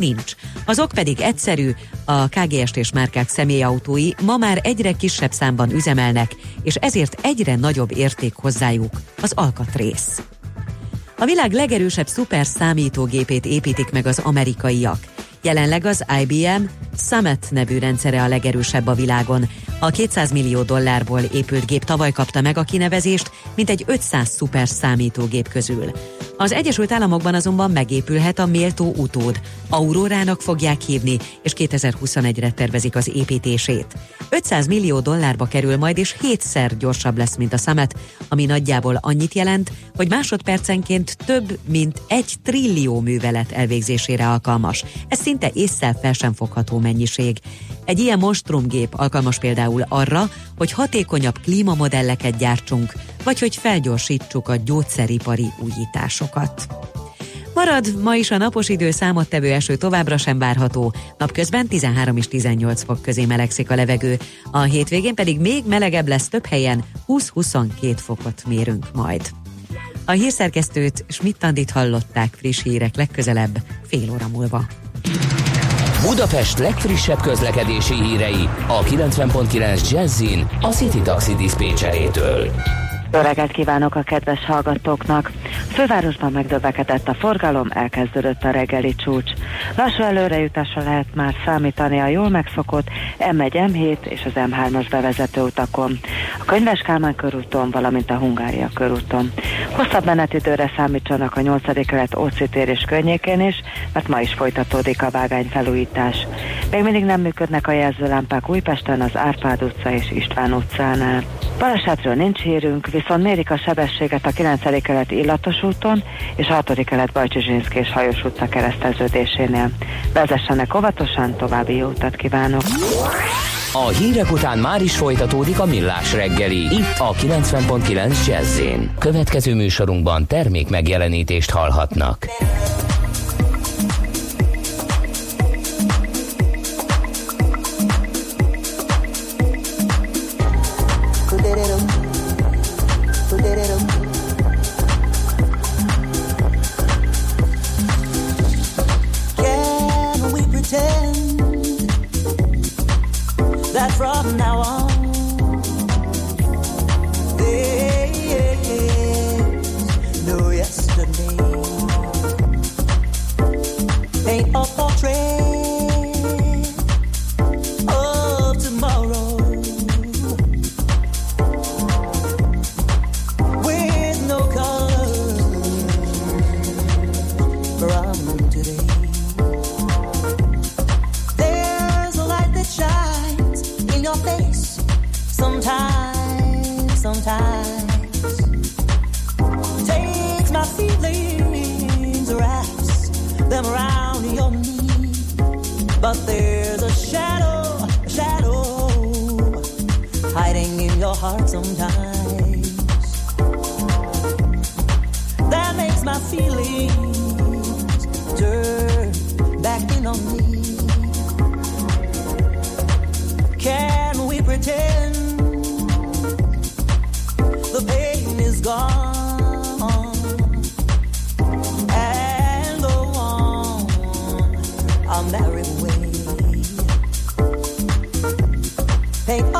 Nincs. Az ok pedig egyszerű, a KGST és márkák személyautói ma már egyre kisebb számban üzemelnek, és ezért egyre nagyobb érték hozzájuk az alkatrész. A világ legerősebb szuper számítógépét építik meg az amerikaiak. Jelenleg az IBM Summit nevű rendszere a legerősebb a világon. A 200 millió dollárból épült gép tavaly kapta meg a kinevezést, mint egy 500 szuper számítógép közül. Az Egyesült Államokban azonban megépülhet a méltó utód. Aurórának fogják hívni, és 2021-re tervezik az építését. 500 millió dollárba kerül majd, és hétszer gyorsabb lesz, mint a Summit, ami nagyjából annyit jelent, hogy másodpercenként több, mint egy trillió művelet elvégzésére alkalmas. Ez szinte észszel fel sem fogható mennyiség. Egy ilyen monstrumgép alkalmas például arra, hogy hatékonyabb klímamodelleket gyártsunk, vagy hogy felgyorsítsuk a gyógyszeripari újításokat. Marad ma is a napos idő számottevő eső továbbra sem várható, napközben 13 és 18 fok közé melegszik a levegő, a hétvégén pedig még melegebb lesz több helyen, 20-22 fokot mérünk majd. A hírszerkesztőt Schmidt-Tandit hallották friss hírek legközelebb, fél óra múlva. Budapest legfrissebb közlekedési hírei a 90.9 Jazzin a City Taxi Dispécsejétől. Jó kívánok a kedves hallgatóknak! Fővárosban megdövekedett a forgalom, elkezdődött a reggeli csúcs. Lassú előrejutásra lehet már számítani a jól megszokott M1, M7 és az M3-as bevezető utakon, a Könyves Kálmán körúton, valamint a Hungária körúton. Hosszabb menetidőre számítsanak a 8. kelet Óci tér és környékén is, mert ma is folytatódik a vágány felújítás. Még mindig nem működnek a jelzőlámpák Újpesten, az Árpád utca és István utcánál. Balesetről nincs hírünk, viszont mérik a sebességet a 9. kelet Illatos úton és a 6. kelet Bajcsizsinszki és Hajós utca kereszteződésénél. Vezessenek óvatosan, további jó utat kívánok! A hírek után már is folytatódik a millás reggeli, itt a 90.9 jazz Következő műsorunkban termék megjelenítést hallhatnak. paint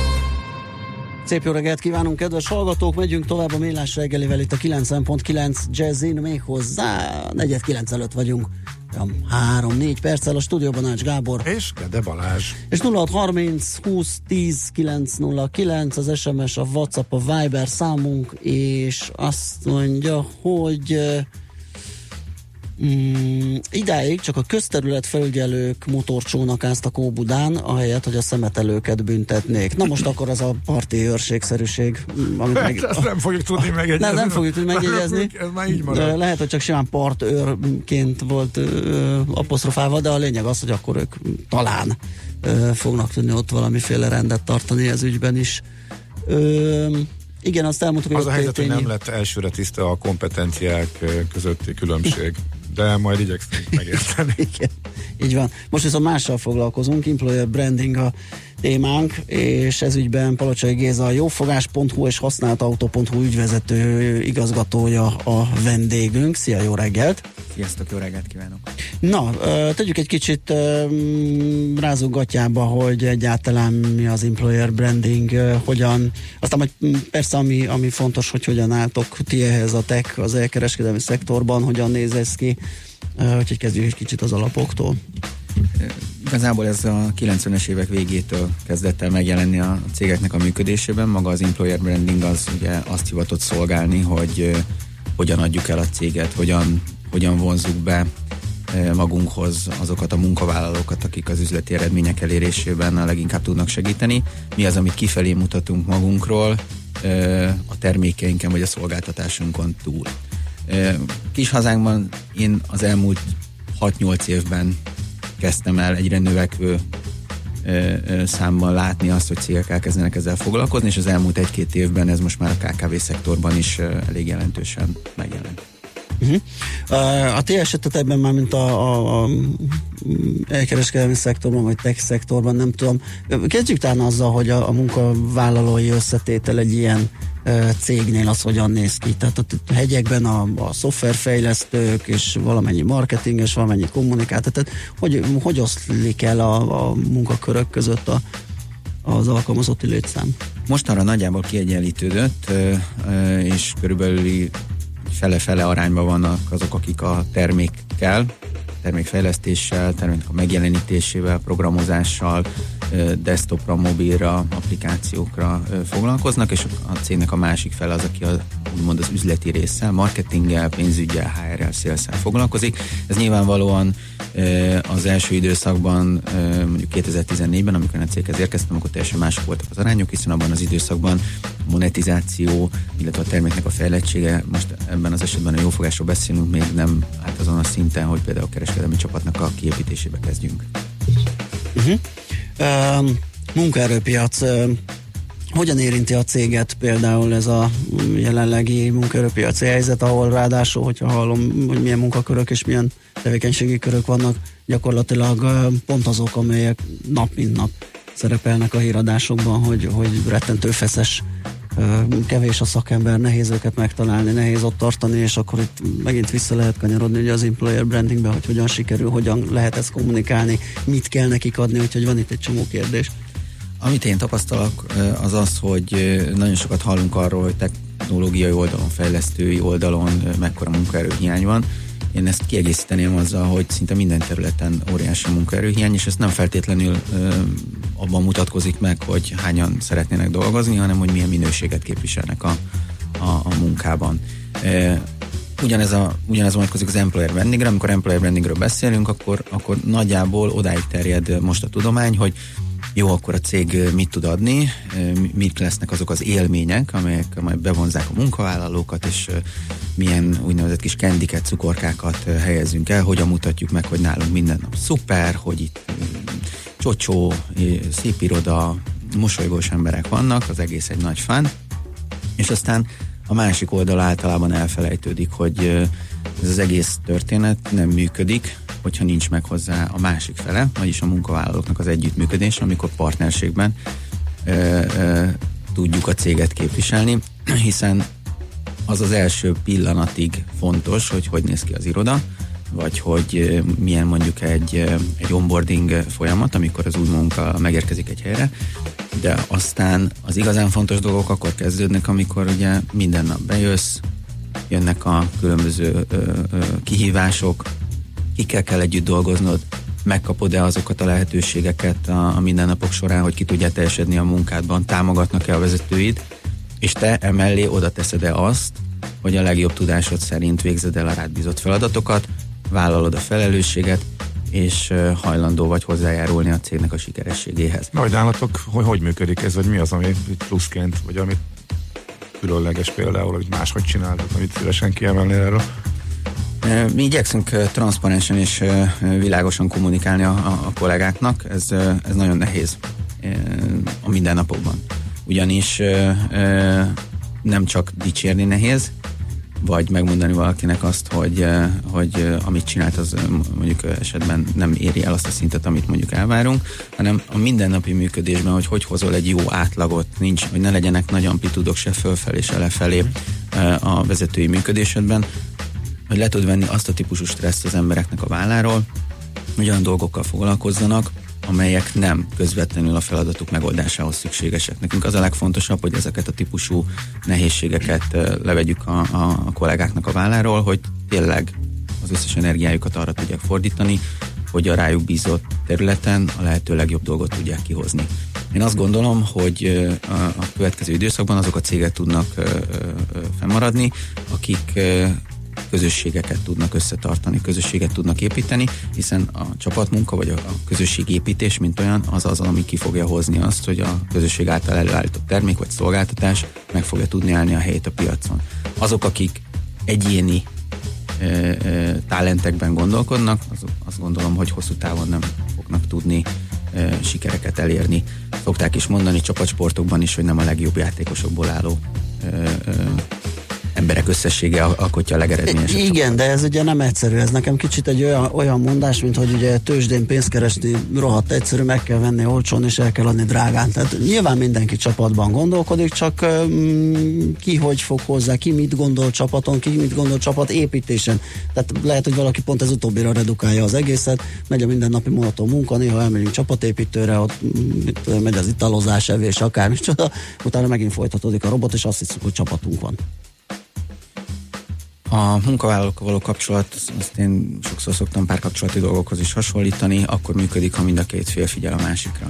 Szép jó reggelt kívánunk, kedves hallgatók! Megyünk tovább a Millás reggelivel itt a 90.9 Jazzin, még hozzá 49 előtt vagyunk. 3-4 perccel a stúdióban Ács Gábor. És Gede Balázs. És 0630 20 10 909 az SMS, a WhatsApp, a Viber számunk, és azt mondja, hogy Mm, idáig csak a közterület felügyelők motorcsónakáztak Óbudán, ahelyett, hogy a szemetelőket büntetnék. Na most akkor az a parti őrségszerűség, amit meg... Ezt nem fogjuk tudni megjegyezni. Nem, nem fogjuk tudni megjegyezni. Ez már így marad. Lehet, hogy csak simán partőrként volt ö, apostrofálva, de a lényeg az, hogy akkor ők talán ö, fognak tudni ott valamiféle rendet tartani ez ügyben is. Ö, igen, azt elmondtuk, hogy Az a helyzet, hogy nem lett elsőre tiszta a kompetenciák közötti különbség de majd igyekszünk megérteni. Igen, így van. Most viszont mással foglalkozunk, employer branding a témánk, és ez ügyben Palocsai Géza a jófogás.hu és használtautó.hu ügyvezető igazgatója a vendégünk. Szia, jó reggelt! Sziasztok, jó reggelt kívánok! Na, tegyük egy kicsit rázunk gatyába, hogy egyáltalán mi az employer branding, hogyan, aztán majd persze ami, ami fontos, hogy hogyan álltok ti ehhez a tech, az elkereskedelmi szektorban, hogyan néz ez ki, úgyhogy kezdjük egy kicsit az alapoktól. Igazából ez a 90-es évek végétől kezdett el megjelenni a cégeknek a működésében. Maga az employer branding az ugye azt hivatott szolgálni, hogy hogyan adjuk el a céget, hogyan, hogyan vonzuk be magunkhoz azokat a munkavállalókat, akik az üzleti eredmények elérésében a leginkább tudnak segíteni. Mi az, amit kifelé mutatunk magunkról a termékeinken vagy a szolgáltatásunkon túl. Kis hazánkban én az elmúlt 6-8 évben kezdtem el egyre növekvő számban látni azt, hogy cégek elkezdenek ezzel foglalkozni, és az elmúlt egy-két évben ez most már a KKV szektorban is elég jelentősen megjelent. Uh-huh. A ti esetetekben már, mint a, a, a elkereskedelmi szektorban, vagy tech szektorban, nem tudom. Kezdjük talán azzal, hogy a, a munkavállalói összetétel egy ilyen cégnél az hogyan néz ki. Tehát a hegyekben a, a szoftverfejlesztők és valamennyi marketing és valamennyi kommunikátor, tehát hogy, hogy oszlik el a, a munkakörök között a, az alkalmazotti létszám? Mostanra nagyjából kiegyenlítődött, és körülbelül fele-fele arányban vannak azok, akik a termékkel, termékfejlesztéssel, terméknek a megjelenítésével, programozással, desktopra, mobilra, applikációkra foglalkoznak, és a cégnek a másik fele az, aki a, úgymond az üzleti résszel, marketinggel, pénzügyel, HR-rel, szélszel foglalkozik. Ez nyilvánvalóan az első időszakban, mondjuk 2014-ben, amikor a céghez érkeztem, akkor teljesen mások voltak az arányok, hiszen abban az időszakban monetizáció, illetve a terméknek a fejlettsége, most ebben az esetben a jófogásról beszélünk, még nem hát azon a szinten, hogy például a kereskedelmi csapatnak a kiépítésébe kezdjünk. Uh-huh. Uh, munkaerőpiac uh, hogyan érinti a céget például ez a jelenlegi munkaerőpiaci helyzet, ahol ráadásul, hogyha hallom, hogy milyen munkakörök és milyen tevékenységi körök vannak, gyakorlatilag uh, pont azok, amelyek nap mint nap szerepelnek a híradásokban, hogy, hogy rettentő feszes kevés a szakember, nehéz őket megtalálni, nehéz ott tartani, és akkor itt megint vissza lehet kanyarodni ugye az employer brandingbe, hogy hogyan sikerül, hogyan lehet ezt kommunikálni, mit kell nekik adni, úgyhogy van itt egy csomó kérdés. Amit én tapasztalok, az az, hogy nagyon sokat hallunk arról, hogy technológiai oldalon, fejlesztői oldalon mekkora munkaerőhiány van. Én ezt kiegészíteném azzal, hogy szinte minden területen óriási munkaerőhiány, és ez nem feltétlenül ö, abban mutatkozik meg, hogy hányan szeretnének dolgozni, hanem hogy milyen minőséget képviselnek a, a, a munkában. E, ugyanez, a, ugyanez vonatkozik az employer brandingre, amikor employer brandingről beszélünk, akkor, akkor nagyjából odáig terjed most a tudomány, hogy jó, akkor a cég mit tud adni, mit lesznek azok az élmények, amelyek majd bevonzák a munkavállalókat, és milyen úgynevezett kis kendiket, cukorkákat helyezünk el, hogyan mutatjuk meg, hogy nálunk minden nap szuper, hogy itt csocsó, szép iroda, mosolygós emberek vannak, az egész egy nagy fán, és aztán a másik oldal általában elfelejtődik, hogy ez az egész történet nem működik, hogyha nincs meg hozzá a másik fele, vagyis a munkavállalóknak az együttműködés, amikor partnerségben ö, ö, tudjuk a céget képviselni, hiszen az az első pillanatig fontos, hogy hogy néz ki az iroda, vagy hogy milyen mondjuk egy, egy onboarding folyamat, amikor az új munka megérkezik egy helyre, de aztán az igazán fontos dolgok akkor kezdődnek, amikor ugye minden nap bejössz, jönnek a különböző kihívások, kikkel kell együtt dolgoznod, megkapod-e azokat a lehetőségeket a, a mindennapok során, hogy ki tudja teljesedni a munkádban, támogatnak-e a vezetőid, és te emellé oda teszed-e azt, hogy a legjobb tudásod szerint végzed el a rád bízott feladatokat, vállalod a felelősséget, és hajlandó vagy hozzájárulni a cégnek a sikerességéhez. Na, hogy nálatok, hogy, hogy működik ez, vagy mi az, ami pluszként, vagy amit különleges például, amit máshogy csináltok, amit szívesen kiemelnél erről? Mi igyekszünk transzparensen és világosan kommunikálni a, a kollégáknak, ez, ez nagyon nehéz a mindennapokban. Ugyanis nem csak dicsérni nehéz, vagy megmondani valakinek azt, hogy, hogy amit csinált, az mondjuk esetben nem éri el azt a szintet, amit mondjuk elvárunk, hanem a mindennapi működésben, hogy hogy hozol egy jó átlagot, nincs, hogy ne legyenek nagy amplitúdok se fölfelé, se lefelé a vezetői működésedben, hogy le tud venni azt a típusú stresszt az embereknek a válláról, hogy olyan dolgokkal foglalkozzanak, amelyek nem közvetlenül a feladatuk megoldásához szükségesek. Nekünk az a legfontosabb, hogy ezeket a típusú nehézségeket levegyük a, a, kollégáknak a válláról, hogy tényleg az összes energiájukat arra tudják fordítani, hogy a rájuk bízott területen a lehető legjobb dolgot tudják kihozni. Én azt gondolom, hogy a következő időszakban azok a cégek tudnak fennmaradni, akik közösségeket tudnak összetartani, közösséget tudnak építeni, hiszen a csapatmunka vagy a közösségépítés, mint olyan, az az, ami ki fogja hozni azt, hogy a közösség által előállított termék vagy szolgáltatás meg fogja tudni állni a helyét a piacon. Azok, akik egyéni e, e, talentekben gondolkodnak, az, azt gondolom, hogy hosszú távon nem fognak tudni e, sikereket elérni. Szokták is mondani csapatsportokban is, hogy nem a legjobb játékosokból álló emberek összessége alkotja a legeredményesebb. Igen, de ez ugye nem egyszerű. Ez nekem kicsit egy olyan, olyan mondás, mint hogy ugye tőzsdén pénzt keresni rohadt egyszerű, meg kell venni olcsón, és el kell adni drágán. Tehát nyilván mindenki csapatban gondolkodik, csak um, ki hogy fog hozzá, ki mit gondol csapaton, ki mit gondol csapat építésen. Tehát lehet, hogy valaki pont ez utóbbira redukálja az egészet, megy a mindennapi monoton munka, néha elmegyünk csapatépítőre, ott mit, megy az italozás, evés, akármicsoda, utána megint folytatódik a robot, és azt hiszük, hogy csapatunk van. A munkavállalókkal való kapcsolat, azt én sokszor szoktam párkapcsolati dolgokhoz is hasonlítani, akkor működik, ha mind a két fél figyel a másikra.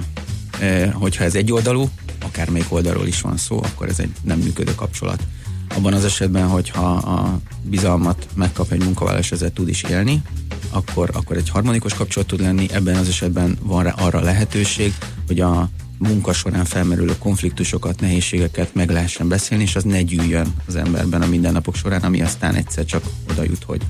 E, hogyha ez egy oldalú, akármelyik oldalról is van szó, akkor ez egy nem működő kapcsolat. Abban az esetben, hogyha a bizalmat megkap egy munkavállaló, és ezzel tud is élni, akkor, akkor egy harmonikus kapcsolat tud lenni, ebben az esetben van rá arra lehetőség, hogy a munka során felmerülő konfliktusokat, nehézségeket meg lehessen beszélni, és az ne gyűjjön az emberben a mindennapok során, ami aztán egyszer csak oda jut, hogy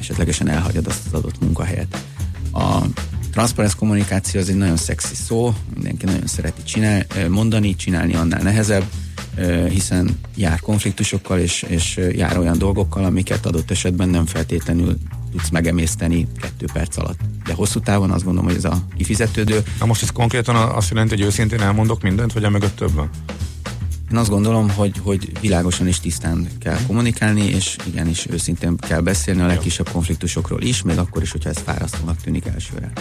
esetlegesen elhagyod azt az adott munkahelyet. A transzparens kommunikáció az egy nagyon szexi szó, mindenki nagyon szereti csinál, mondani, csinálni annál nehezebb, hiszen jár konfliktusokkal, és, és jár olyan dolgokkal, amiket adott esetben nem feltétlenül tudsz megemészteni kettő perc alatt. De hosszú távon azt gondolom, hogy ez a kifizetődő. Na most ez konkrétan azt jelenti, hogy őszintén elmondok mindent, vagy a mögött több van? Én azt gondolom, hogy, hogy világosan és tisztán kell kommunikálni, és igenis őszintén kell beszélni a legkisebb konfliktusokról is, még akkor is, hogyha ez fárasztónak tűnik elsőre.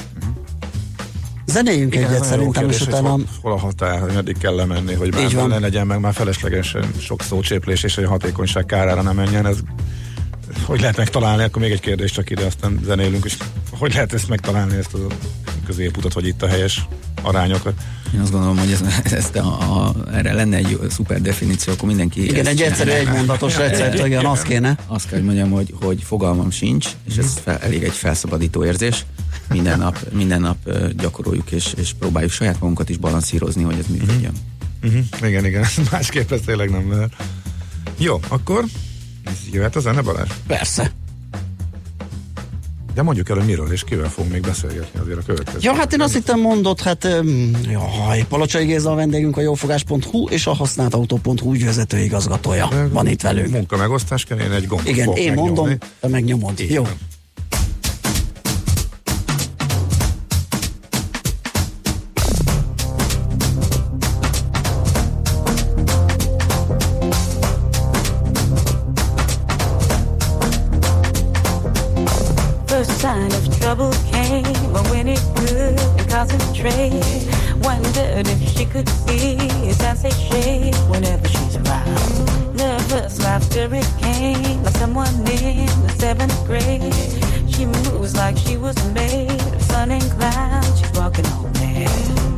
Zenéljünk Igen, egyet szerintem, és kérdés, hogy utána... hol, hol a határ, hogy meddig kell lemenni, hogy már van. ne legyen meg már feleslegesen sok szócséplés, és hogy a hatékonyság kárára nem menjen. Ez, hogy lehet megtalálni, akkor még egy kérdés csak ide, aztán zenélünk, és hogy lehet ezt megtalálni, ezt a középutat, vagy itt a helyes arányokat. Én azt gondolom, hogy ez, ezt a, a, erre lenne egy szuper definíció, akkor mindenki Igen, ezt egy egyszerű, egy mondatos recept, igen, az kéne. Azt kell, hogy mondjam, hogy, hogy fogalmam sincs, és ez fel, elég egy felszabadító érzés. Minden nap, minden nap gyakoroljuk, és, és próbáljuk saját magunkat is balanszírozni, hogy ez működjön. Uh-huh. Igen, igen, másképp ez tényleg nem lehet. Jó, akkor jöhet a zene, Balázs? Persze. De mondjuk el, hogy miről és kivel fogunk még beszélgetni azért a következő. Ja, hát én azt hittem mondott, hát jaj, Palocsai Géza a vendégünk a jófogás.hu és a használtautó.hu ügyvezető igazgatója van itt velünk. Munka megosztás kell, én egy gombot Igen, én megnyomni. mondom, te megnyomod. Így Jó. van. Wondered if she could see his hands they shake whenever she's around. Nervous laughter it came like someone in the seventh grade. She moves like she was made of sun and clouds. She's walking on air.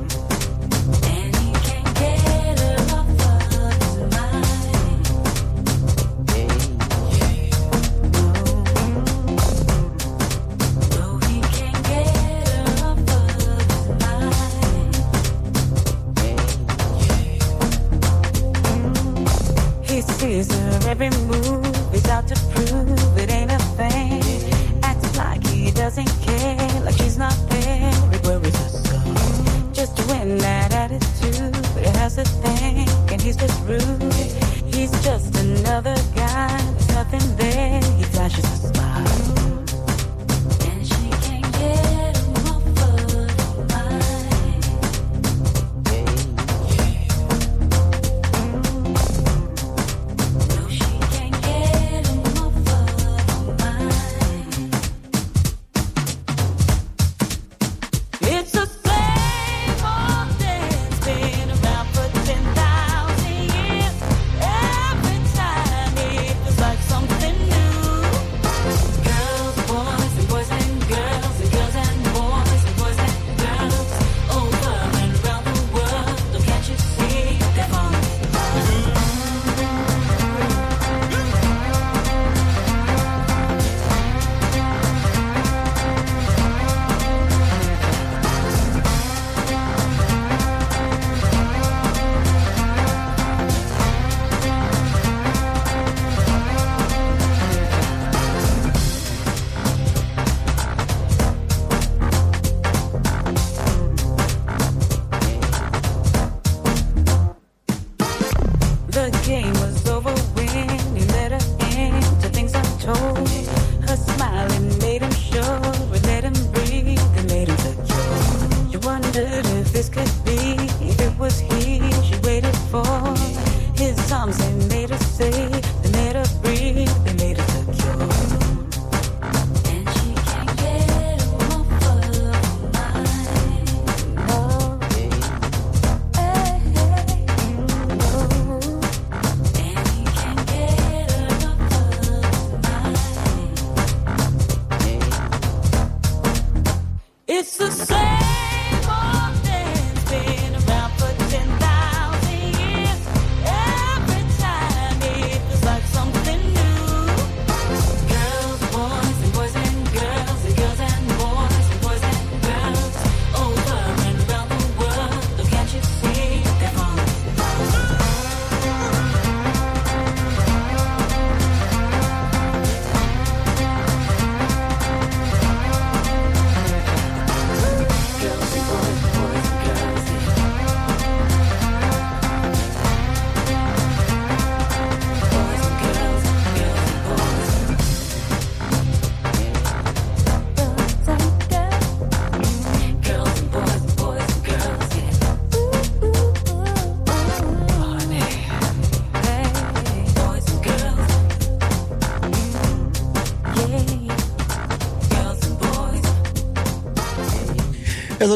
It's the same old dance, been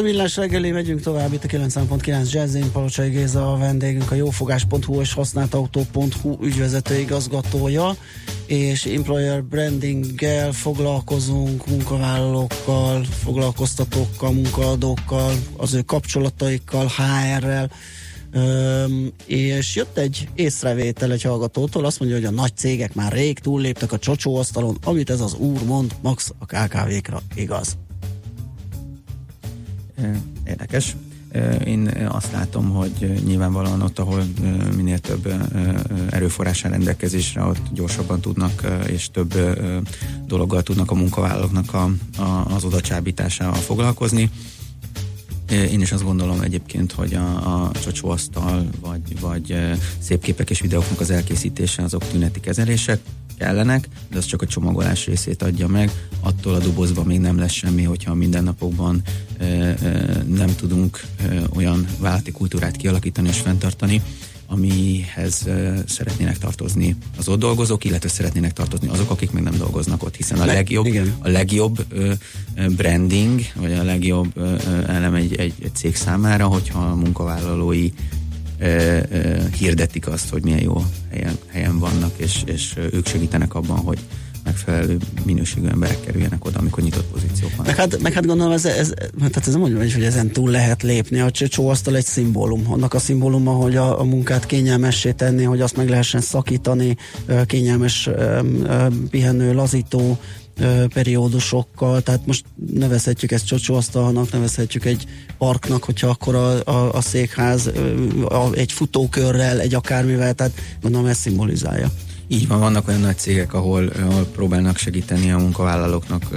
a millás reggeli, megyünk tovább itt a 90.9 Jazzin, Palocsai Géza a vendégünk, a jófogás.hu és használtautó.hu ügyvezető igazgatója, és employer brandinggel foglalkozunk, munkavállalókkal, foglalkoztatókkal, munkaadókkal, az ő kapcsolataikkal, HR-rel, Öm, és jött egy észrevétel egy hallgatótól, azt mondja, hogy a nagy cégek már rég túlléptek a csocsóasztalon, amit ez az úr mond, max a KKV-kra igaz. Érdekes. Én azt látom, hogy nyilvánvalóan ott, ahol minél több erőforrás rendelkezésre, ott gyorsabban tudnak és több dologgal tudnak a munkavállalóknak a, a, az odacsábításával foglalkozni. Én is azt gondolom egyébként, hogy a, a csocsóasztal vagy, vagy szép képek és videóknak az elkészítése azok tüneti kezelések kellenek, de az csak a csomagolás részét adja meg. Attól a dobozban még nem lesz semmi, hogyha a mindennapokban e, e, nem tudunk e, olyan vállalati kultúrát kialakítani és fenntartani, amihez szeretnének tartozni az ott dolgozók, illetve szeretnének tartozni azok, akik még nem dolgoznak ott, hiszen a Le, legjobb, igen. a legjobb branding, vagy a legjobb elem egy, egy, egy cég számára, hogyha a munkavállalói hirdetik azt, hogy milyen jó helyen, helyen vannak, és, és ők segítenek abban, hogy megfelelő minőségű emberek kerüljenek oda, amikor nyitott pozíciók van. Meg hát, meg hát gondolom, ez, ez, tehát ez nem mondja, hogy ezen túl lehet lépni. A csóasztal egy szimbólum. Annak a szimbóluma, hogy a, a munkát kényelmessé tenni, hogy azt meg lehessen szakítani, kényelmes pihenő, lazító, periódusokkal, tehát most nevezhetjük ezt csocsóasztalnak, nevezhetjük egy parknak, hogyha akkor a, a, a székház a, egy futókörrel, egy akármivel, tehát gondolom ez szimbolizálja. Így van, vannak olyan nagy cégek, ahol, ahol próbálnak segíteni a munkavállalóknak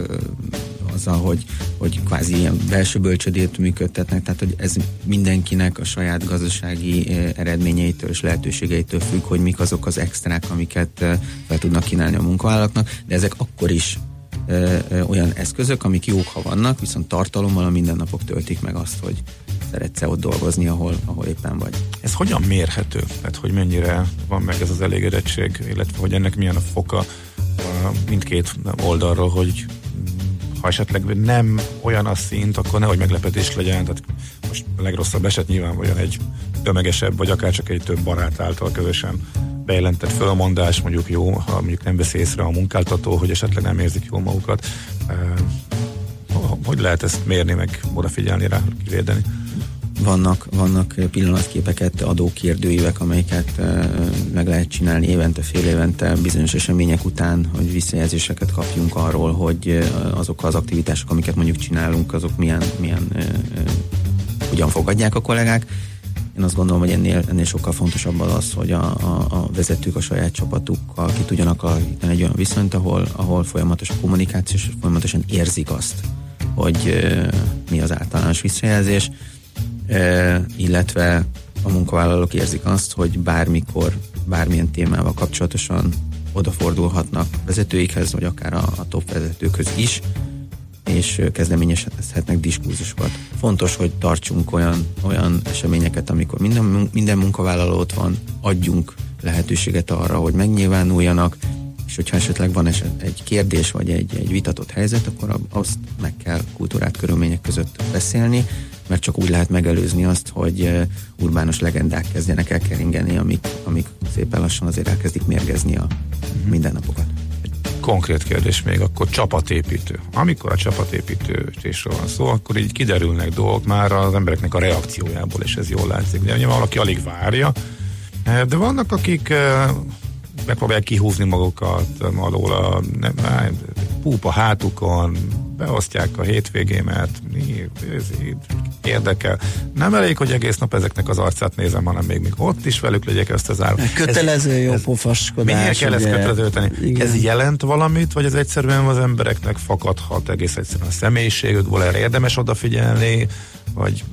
azzal, hogy, hogy kvázi ilyen belső bölcsödét működtetnek, tehát hogy ez mindenkinek a saját gazdasági eredményeitől és lehetőségeitől függ, hogy mik azok az extrák, amiket fel tudnak kínálni a munkavállalóknak, de ezek akkor is ö, ö, olyan eszközök, amik jók, ha vannak, viszont tartalommal a mindennapok töltik meg azt, hogy szeretsz ott dolgozni, ahol, ahol éppen vagy. Ez hogyan mérhető? Tehát, hogy mennyire van meg ez az elégedettség, illetve hogy ennek milyen a foka mindkét oldalról, hogy ha esetleg nem olyan a szint, akkor nehogy meglepetés legyen. Tehát most a legrosszabb eset nyilván olyan egy tömegesebb, vagy akár csak egy több barát által közösen bejelentett fölmondás, mondjuk jó, ha mondjuk nem vesz észre a munkáltató, hogy esetleg nem érzik jól magukat. Hogy lehet ezt mérni, meg odafigyelni rá, kivédeni? vannak, vannak pillanatképeket adó kérdőívek, amelyeket uh, meg lehet csinálni évente, fél évente bizonyos események után, hogy visszajelzéseket kapjunk arról, hogy uh, azok az aktivitások, amiket mondjuk csinálunk, azok milyen, milyen hogyan fogadják a kollégák. Én azt gondolom, hogy ennél, ennél sokkal fontosabb az, hogy a, a, a vezetők a saját csapatukkal ki tudjanak alakítani egy olyan viszonyt, ahol, ahol folyamatos a kommunikáció, és folyamatosan érzik azt, hogy uh, mi az általános visszajelzés. Illetve a munkavállalók érzik azt, hogy bármikor, bármilyen témával kapcsolatosan odafordulhatnak vezetőikhez, vagy akár a, a top vezetőkhöz is, és kezdeményezhetnek diskurzusokat. Fontos, hogy tartsunk olyan, olyan eseményeket, amikor minden, minden munkavállaló ott van, adjunk lehetőséget arra, hogy megnyilvánuljanak, és hogyha esetleg van eset, egy kérdés, vagy egy, egy vitatott helyzet, akkor azt meg kell kultúrát körülmények között beszélni, mert csak úgy lehet megelőzni azt, hogy urbános legendák kezdjenek el keringeni, amik, amik szépen lassan azért elkezdik mérgezni a mindennapokat. Konkrét kérdés még, akkor csapatépítő. Amikor a csapatépítésről van szó, akkor így kiderülnek dolgok már az embereknek a reakciójából, és ez jól látszik. De ugye valaki alig várja, de vannak, akik megpróbálják kihúzni magukat alól a nem, púpa hátukon, beosztják a hétvégémet, mi, ez érdekel. Nem elég, hogy egész nap ezeknek az arcát nézem, hanem még, még ott is velük legyek ezt az áru. Kötelező ez, jó pofaskodás. Miért kell ezt kötelező tenni? Ez jelent valamit, vagy ez egyszerűen az embereknek fakadhat egész egyszerűen a személyiségükből, erre érdemes odafigyelni, vagy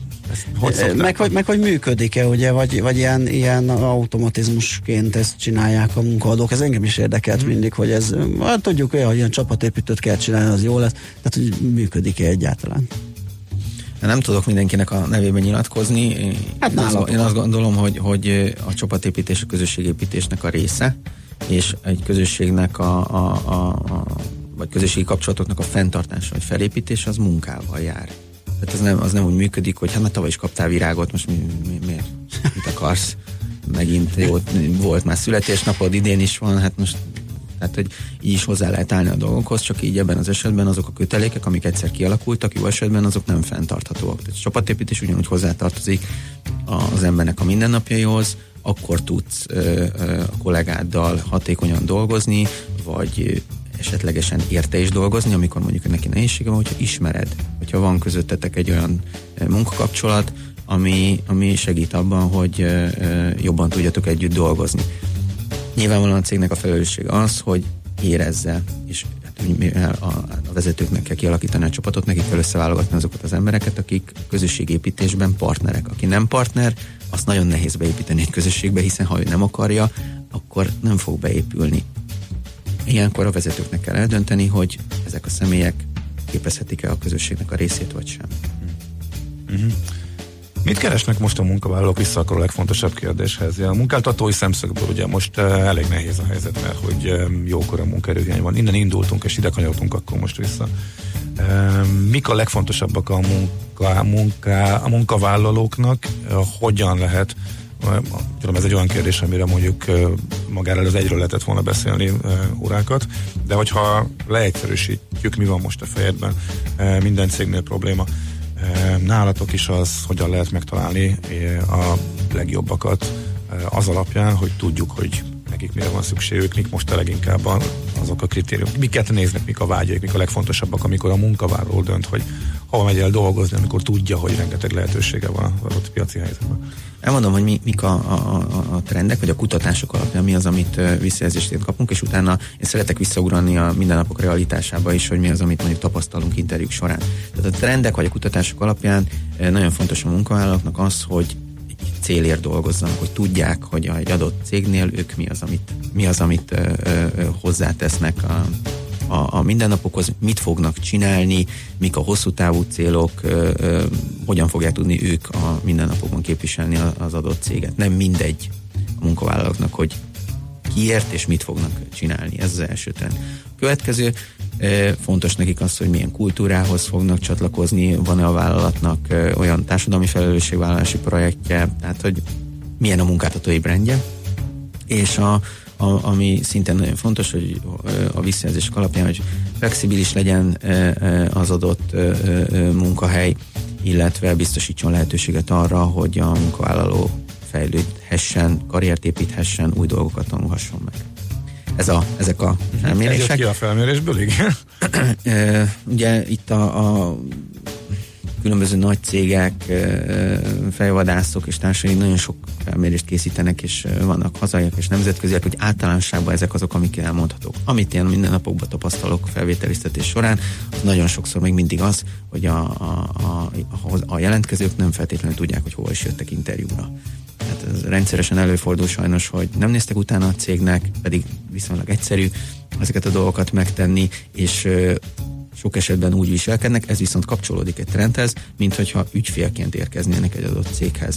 hogy meg, hogy, meg hogy működik-e, ugye, vagy, vagy ilyen, ilyen automatizmusként ezt csinálják a munkaadók. Ez engem is érdekelt hmm. mindig, hogy ez, hát tudjuk, hogy ilyen csapatépítőt kell csinálni, az jó lesz. Tehát, hogy működik-e egyáltalán. Nem tudok mindenkinek a nevében nyilatkozni. Hát én, az, én azt gondolom, hogy, hogy a csapatépítés a közösségépítésnek a része, és egy közösségnek a, a, a, a vagy közösségi kapcsolatoknak a fenntartása vagy felépítése az munkával jár. Tehát az nem, az nem úgy működik, hogy hát már tavaly is kaptál virágot, most mi, mi, miért? Mit akarsz? Megint jó, volt már születésnapod, idén is van, hát most tehát, hogy így is hozzá lehet állni a dolgokhoz, csak így ebben az esetben azok a kötelékek, amik egyszer kialakultak, jó esetben azok nem fenntarthatóak. Tehát a csapatépítés ugyanúgy hozzátartozik az embernek a mindennapjaihoz, akkor tudsz ö, ö, a kollégáddal hatékonyan dolgozni, vagy esetlegesen érte is dolgozni, amikor mondjuk neki nehézsége van, hogyha ismered, hogyha van közöttetek egy olyan munkakapcsolat, ami, ami segít abban, hogy jobban tudjatok együtt dolgozni. Nyilvánvalóan a cégnek a felelőssége az, hogy érezze, és hát, a, a vezetőknek kell kialakítani a csapatot, nekik kell összeválogatni azokat az embereket, akik közösségépítésben partnerek. Aki nem partner, azt nagyon nehéz beépíteni egy közösségbe, hiszen ha ő nem akarja, akkor nem fog beépülni. Ilyenkor a vezetőknek kell eldönteni, hogy ezek a személyek képezhetik-e a közösségnek a részét, vagy sem. Uh-huh. Mit keresnek most a munkavállalók vissza akkor a legfontosabb kérdéshez? A munkáltatói szemszögből ugye most uh, elég nehéz a helyzet, mert hogy um, jókor a munkaerőhiány van. Innen indultunk és ide kanyarodtunk akkor most vissza. Um, mik a legfontosabbak a, munka, munka, a munkavállalóknak? Hogyan lehet Tudom, ez egy olyan kérdés, amire mondjuk magára az egyről lehetett volna beszélni órákat, de hogyha leegyszerűsítjük, mi van most a fejedben, minden cégnél probléma, nálatok is az, hogyan lehet megtalálni a legjobbakat az alapján, hogy tudjuk, hogy nekik mire van szükségük, mik most a leginkább azok a kritériumok. Miket néznek, mik a vágyaik, mik a legfontosabbak, amikor a munkavállaló dönt, hogy hova megy el dolgozni, amikor tudja, hogy rengeteg lehetősége van az adott piaci helyzetben. Elmondom, hogy mi, mik a, a, a trendek, vagy a kutatások alapján mi az, amit visszajelzésként kapunk, és utána én szeretek visszaugrani a mindennapok realitásába is, hogy mi az, amit mondjuk tapasztalunk interjúk során. Tehát a trendek vagy a kutatások alapján nagyon fontos a munkavállalóknak az, hogy célért dolgozzanak, hogy tudják, hogy egy adott cégnél ők mi az, amit, mi az, amit ö, ö, hozzátesznek a, a, a mindennapokhoz, mit fognak csinálni, mik a hosszú távú célok, ö, ö, hogyan fogják tudni ők a mindennapokban képviselni az adott céget. Nem mindegy a munkavállalóknak, hogy kiért és mit fognak csinálni. Ez az első trend. A következő, fontos nekik az, hogy milyen kultúrához fognak csatlakozni, van-e a vállalatnak olyan társadalmi felelősségvállalási projektje, tehát hogy milyen a munkáltatói brandje, és a, a, ami szintén nagyon fontos, hogy a visszajelzések alapján, hogy flexibilis legyen az adott munkahely, illetve biztosítson lehetőséget arra, hogy a munkavállaló fejlődhessen, karriert építhessen, új dolgokat tanulhasson meg. Ez a, ezek a felmérések. Ez ki a felmérésből, igen? Ugye itt a, a különböző nagy cégek, fejvadászok és társai nagyon sok felmérést készítenek, és vannak hazaiak és nemzetköziek, hogy általánosságban ezek azok, amik elmondhatók. Amit én mindennapokban tapasztalok felvételiztetés során, az nagyon sokszor még mindig az, hogy a, a, a, a jelentkezők nem feltétlenül tudják, hogy hol is jöttek interjúra. Tehát ez rendszeresen előfordul sajnos, hogy nem néztek utána a cégnek, pedig viszonylag egyszerű ezeket a dolgokat megtenni, és sok esetben úgy viselkednek, ez viszont kapcsolódik egy trendhez, mint hogyha ügyfélként érkeznének egy adott céghez.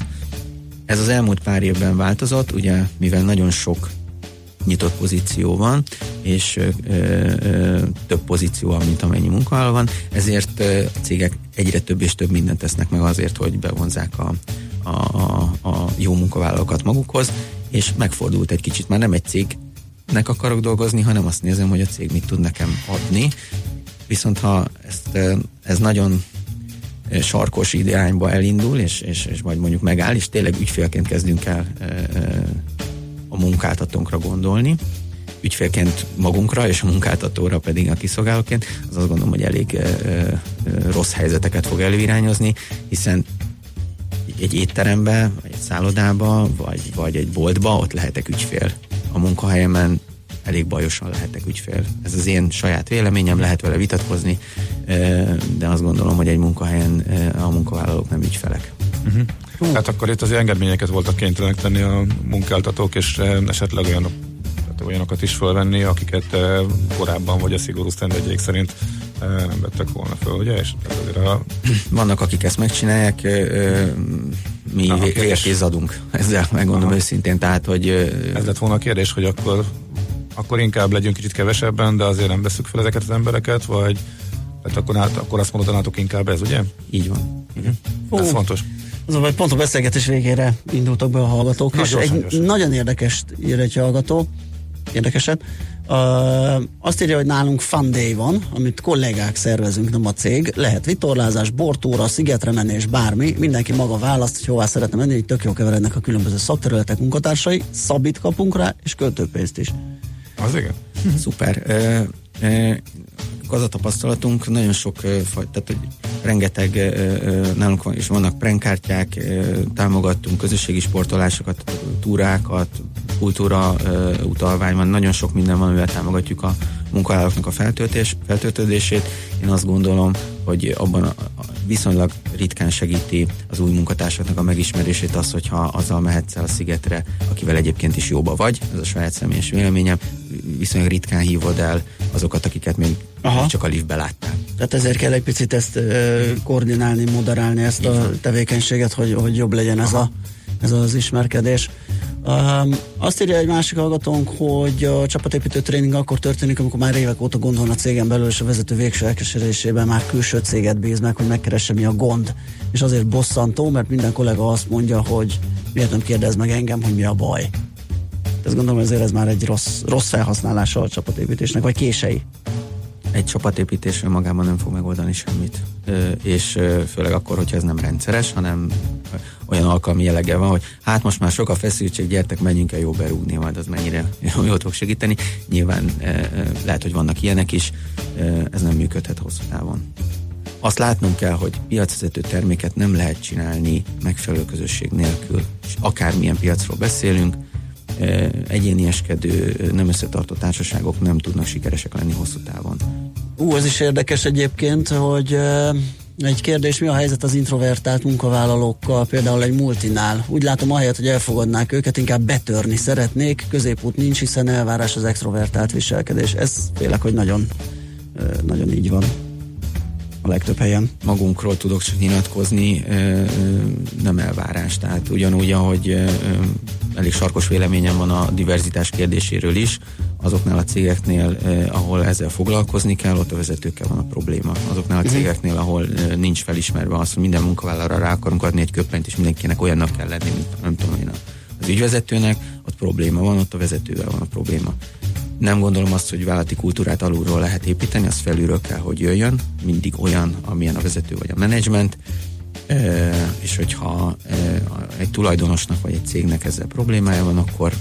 Ez az elmúlt pár évben változott, ugye mivel nagyon sok nyitott pozíció van, és ö, ö, több pozíció van, mint amennyi munkahol van, ezért ö, a cégek egyre több és több mindent tesznek meg azért, hogy bevonzák a, a, a, a jó munkavállalókat magukhoz, és megfordult egy kicsit, már nem egy cégnek akarok dolgozni, hanem azt nézem, hogy a cég mit tud nekem adni, viszont ha ezt, ez nagyon sarkos irányba elindul, és, és, és majd mondjuk megáll, és tényleg ügyfélként kezdünk el a munkáltatónkra gondolni, ügyfélként magunkra, és a munkáltatóra pedig a kiszolgálóként, az azt gondolom, hogy elég rossz helyzeteket fog előirányozni, hiszen egy étterembe, vagy egy szállodába, vagy, vagy egy boltba, ott lehetek ügyfél. A munkahelyemen elég bajosan lehetek ügyfél. Ez az én saját véleményem, lehet vele vitatkozni, de azt gondolom, hogy egy munkahelyen a munkavállalók nem ügyfelek. Uh-huh. Hát akkor itt az engedményeket voltak kénytelenek tenni a munkáltatók, és esetleg olyanok olyanokat is fölvenni, akiket korábban vagy a szigorú sztendegyék szerint nem vettek volna föl, ugye? És a... Vannak, akik ezt megcsinálják, mi vért adunk, ezzel megmondom Aha. őszintén, tehát, hogy... Ez lett volna a kérdés, hogy akkor akkor inkább legyünk kicsit kevesebben, de azért nem veszük fel ezeket az embereket, vagy Tehát akkor, át, akkor azt mondanátok inkább ez, ugye? Így van. Igen. Ez fontos. Az hogy pont a beszélgetés végére indultak be a hallgatók, Na, és gyorsan, egy gyorsan. nagyon érdekes ír egy hallgató, érdekesen. Uh, azt írja, hogy nálunk fun day van, amit kollégák szervezünk, nem a cég. Lehet vitorlázás, bortúra, szigetre menés, bármi. Mindenki maga választ, hogy hová szeretne menni, így tök jó keverednek a különböző szakterületek munkatársai. Szabít kapunk rá, és költőpénzt is. Az igen. Szuper. Az a tapasztalatunk, nagyon sok tehát hogy rengeteg nálunk van, és vannak prenkkártyák, ö, támogattunk közösségi sportolásokat, túrákat, kultúra utalvány van, nagyon sok minden van, amivel támogatjuk a munkavállalóknak a feltöltés, feltöltődését. Én azt gondolom, hogy abban a viszonylag ritkán segíti az új munkatársaknak a megismerését az, hogyha azzal mehetsz el a szigetre, akivel egyébként is jóba vagy, ez a saját személyes véleményem, viszonylag ritkán hívod el azokat, akiket még Aha. Csak a liftbe láttál. Tehát ezért kell egy picit ezt ö, koordinálni, moderálni ezt a tevékenységet, hogy, hogy jobb legyen ez, a, ez az ismerkedés. Um, azt írja egy másik hallgatónk, hogy a csapatépítő tréning akkor történik, amikor már évek óta gond van a cégen belül, és a vezető végső elkeserésében már külső céget bíz meg, hogy megkeresse mi a gond. És azért bosszantó, mert minden kollega azt mondja, hogy miért nem kérdez meg engem, hogy mi a baj. Ezt gondolom, ezért ez már egy rossz, rossz felhasználása a csapatépítésnek, vagy kései. Egy csapatépítésről magában nem fog megoldani semmit. És főleg akkor, hogyha ez nem rendszeres, hanem olyan alkalmi jellege van, hogy hát most már sok a feszültség, gyertek, menjünk el jó berúgni, majd az mennyire jól fog segíteni. Nyilván lehet, hogy vannak ilyenek is, ez nem működhet hosszú távon. Azt látnunk kell, hogy piacvezető terméket nem lehet csinálni megfelelő közösség nélkül. És akármilyen piacról beszélünk, egyénieskedő, nem összetartó társaságok nem tudnak sikeresek lenni hosszú távon. Ú, ez is érdekes egyébként, hogy egy kérdés, mi a helyzet az introvertált munkavállalókkal, például egy multinál. Úgy látom, ahelyett, hogy elfogadnák őket, inkább betörni szeretnék, középút nincs, hiszen elvárás az extrovertált viselkedés. Ez félek, hogy nagyon, nagyon így van a legtöbb helyen. magunkról tudok csak nyilatkozni, nem elvárás. Tehát ugyanúgy, ahogy elég sarkos véleményem van a diverzitás kérdéséről is, azoknál a cégeknél, ö, ahol ezzel foglalkozni kell, ott a vezetőkkel van a probléma. Azoknál a cégeknél, ahol ö, nincs felismerve az, hogy minden munkavállalra rá akarunk adni egy köpenyt, és mindenkinek olyannak kell lenni, mint nem tudom én, az ügyvezetőnek, ott probléma van, ott a vezetővel van a probléma. Nem gondolom azt, hogy vállalati kultúrát alulról lehet építeni, az felülről kell, hogy jöjjön, mindig olyan, amilyen a vezető vagy a menedzsment, és hogyha egy tulajdonosnak vagy egy cégnek ezzel problémája van, akkor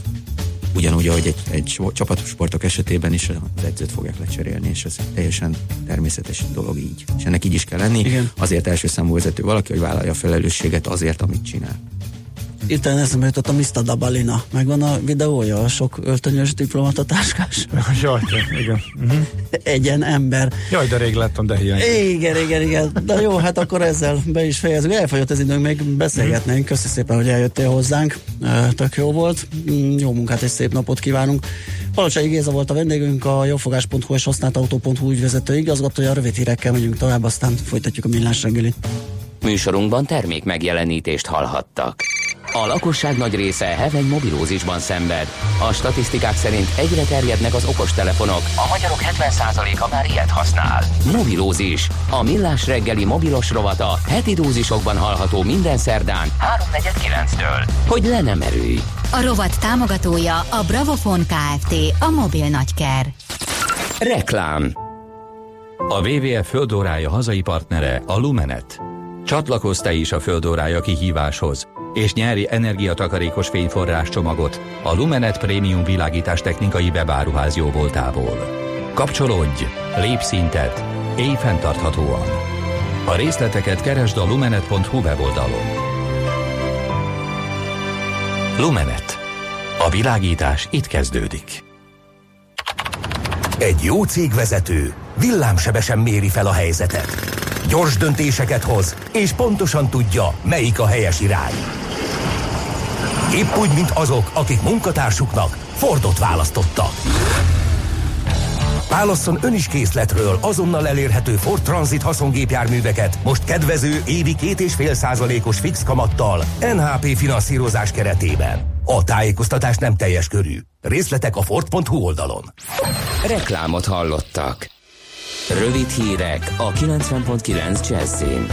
ugyanúgy, ahogy egy, egy csapatsportok esetében is az edzőt fogják lecserélni, és ez teljesen természetes dolog így. És ennek így is kell lenni. Igen. Azért első számú vezető valaki, hogy vállalja a felelősséget azért, amit csinál. Itt eszembe jutott a Mr. Dabalina. Megvan a videója, a sok öltönyös diplomatatáskás. Jaj, de, igen. Uh-huh. Egyen ember. Jaj, de rég láttam, de hiány. Igen, igen, igen. De jó, hát akkor ezzel be is fejezzük. Elfogyott az időnk, még beszélgetnénk. Köszi szépen, hogy eljöttél hozzánk. Tök jó volt. Mm, Jó munkát és szép napot kívánunk. Palocsai Géza volt a vendégünk, a jófogás.hu és használtautó.hu ügyvezető igazgatója. Rövid hírekkel megyünk tovább, aztán folytatjuk a millás reggelit. Műsorunkban termék megjelenítést hallhattak. A lakosság nagy része heveny mobilózisban szenved. A statisztikák szerint egyre terjednek az okostelefonok. A magyarok 70%-a már ilyet használ. Mobilózis. A millás reggeli mobilos rovata heti dózisokban hallható minden szerdán 3.49-től. Hogy le nem erőj. A rovat támogatója a Bravofon Kft. A mobil nagyker. Reklám. A WWF földórája hazai partnere a Lumenet. Csatlakozz te is a földórája kihíváshoz, és nyeri energiatakarékos fényforrás csomagot a Lumenet Prémium világítás technikai webáruház jó voltából. Kapcsolódj, lép szintet, élj fenntarthatóan. A részleteket keresd a lumenet.hu weboldalon. Lumenet. A világítás itt kezdődik. Egy jó cégvezető villámsebesen méri fel a helyzetet. Gyors döntéseket hoz, és pontosan tudja, melyik a helyes irány. Épp úgy, mint azok, akik munkatársuknak Fordot választottak. Válasszon ön is készletről azonnal elérhető Ford Transit haszongépjárműveket most kedvező évi 2,5 százalékos fix kamattal NHP finanszírozás keretében. A tájékoztatás nem teljes körű. Részletek a Ford.hu oldalon. Reklámot hallottak. Rövid hírek a 90.9 Jazzin.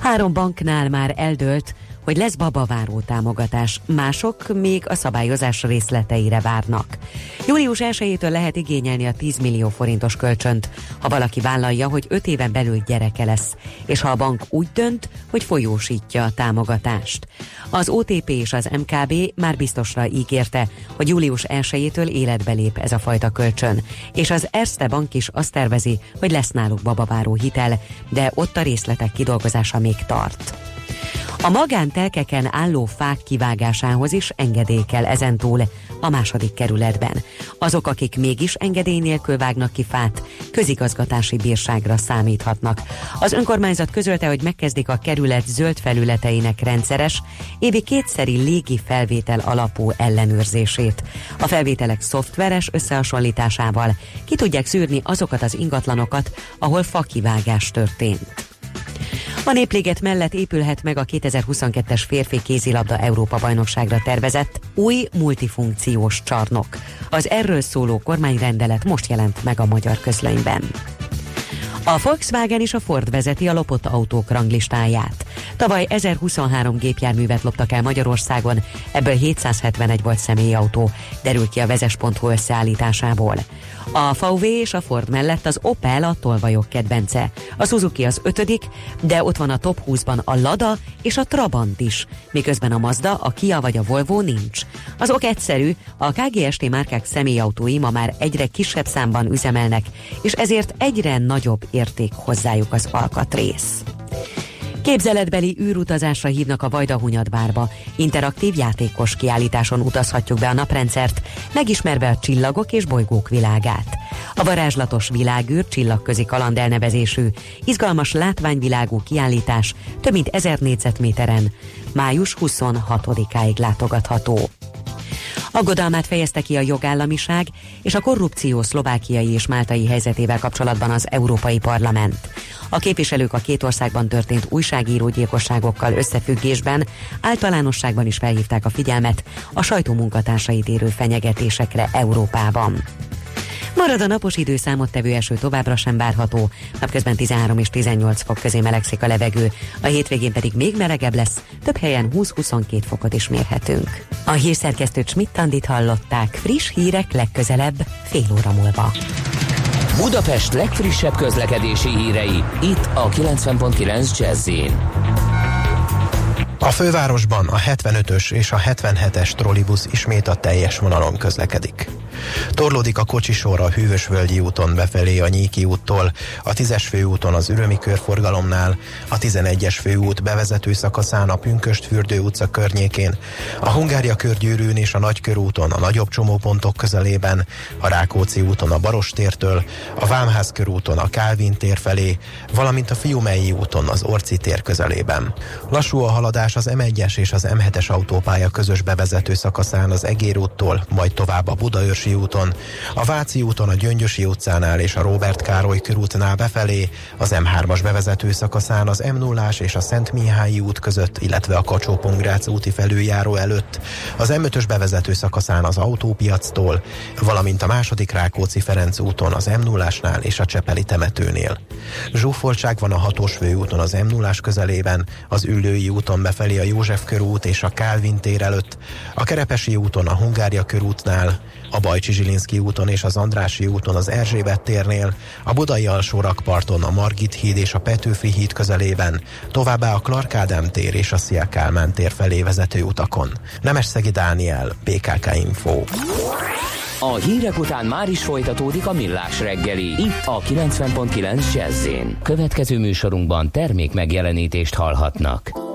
Három banknál már eldőlt, hogy lesz babaváró támogatás, mások még a szabályozás részleteire várnak. Július 1-től lehet igényelni a 10 millió forintos kölcsönt, ha valaki vállalja, hogy 5 éven belül gyereke lesz, és ha a bank úgy dönt, hogy folyósítja a támogatást. Az OTP és az MKB már biztosra ígérte, hogy július 1-től életbe lép ez a fajta kölcsön, és az Erste Bank is azt tervezi, hogy lesz náluk babaváró hitel, de ott a részletek kidolgozása még tart. A magántelkeken álló fák kivágásához is engedély kell ezentúl a második kerületben. Azok, akik mégis engedély nélkül vágnak ki fát, közigazgatási bírságra számíthatnak. Az önkormányzat közölte, hogy megkezdik a kerület zöld felületeinek rendszeres, évi kétszeri légi felvétel alapú ellenőrzését. A felvételek szoftveres összehasonlításával ki tudják szűrni azokat az ingatlanokat, ahol fakivágás történt. A Népliget mellett épülhet meg a 2022-es férfi kézilabda Európa bajnokságra tervezett új multifunkciós csarnok. Az erről szóló kormányrendelet most jelent meg a magyar közlönyben. A Volkswagen és a Ford vezeti a lopott autók ranglistáját. Tavaly 1023 gépjárművet loptak el Magyarországon, ebből 771 volt személyautó, derült ki a vezes.hu összeállításából. A VW és a Ford mellett az Opel a tolvajok kedvence. A Suzuki az ötödik, de ott van a top 20-ban a Lada és a Trabant is, miközben a Mazda, a Kia vagy a Volvo nincs. Az ok egyszerű, a KGST márkák személyautói ma már egyre kisebb számban üzemelnek, és ezért egyre nagyobb érték hozzájuk az alkatrész. Képzeletbeli űrutazásra hívnak a Vajdahunyadvárba. Interaktív játékos kiállításon utazhatjuk be a naprendszert, megismerve a csillagok és bolygók világát. A varázslatos világűr csillagközi kaland elnevezésű, izgalmas látványvilágú kiállítás több mint 1000 négyzetméteren május 26-áig látogatható. Aggodalmát fejezte ki a jogállamiság és a korrupció szlovákiai és máltai helyzetével kapcsolatban az Európai Parlament. A képviselők a két országban történt újságírógyilkosságokkal összefüggésben általánosságban is felhívták a figyelmet a sajtó munkatársait érő fenyegetésekre Európában. Marad a napos időszámot tevő eső továbbra sem várható, napközben 13 és 18 fok közé melegszik a levegő, a hétvégén pedig még melegebb lesz, több helyen 20-22 fokot is mérhetünk. A hírszerkesztő Schmidt-Tandit hallották, friss hírek legközelebb, fél óra múlva. Budapest legfrissebb közlekedési hírei, itt a 90.9 jazz a fővárosban a 75-ös és a 77-es trollibusz ismét a teljes vonalon közlekedik. Torlódik a kocsisor a Hűvösvölgyi úton befelé a Nyíki úttól, a 10-es főúton az Ürömi körforgalomnál, a 11-es főút bevezető szakaszán a Pünköst fürdő utca környékén, a Hungária körgyűrűn és a Nagykörúton a nagyobb csomópontok közelében, a Rákóczi úton a Barostértől, a Vámház körúton a Kálvin tér felé, valamint a Fiumei úton az Orci tér közelében. Lassú a haladás az M1-es és az M7-es autópálya közös bevezető szakaszán az Egér úttól, majd tovább a Budaörsi úton, a Váci úton a Gyöngyösi utcánál és a Robert Károly körútnál befelé, az M3-as bevezető szakaszán az m 0 és a Szent Mihályi út között, illetve a kacsó úti felüljáró előtt, az M5-ös bevezető szakaszán az autópiactól, valamint a második Rákóczi Ferenc úton az m 0 és a Csepeli temetőnél. Zsúfoltság van a hatós főúton az m 0 közelében, az Üllői úton befelé a József körút és a Kálvin tér előtt, a Kerepesi úton a Hungária körútnál, a Bajcsi Zsilinszki úton és az Andrási úton az Erzsébet térnél, a Budai alsó rakparton a Margit híd és a Petőfi híd közelében, továbbá a Clark Ádám tér és a Szia Kálmán tér felé vezető utakon. Nemesszegi Dániel, PKK Info. A hírek után már is folytatódik a millás reggeli, itt a 90.9 jazz Következő műsorunkban termék megjelenítést hallhatnak.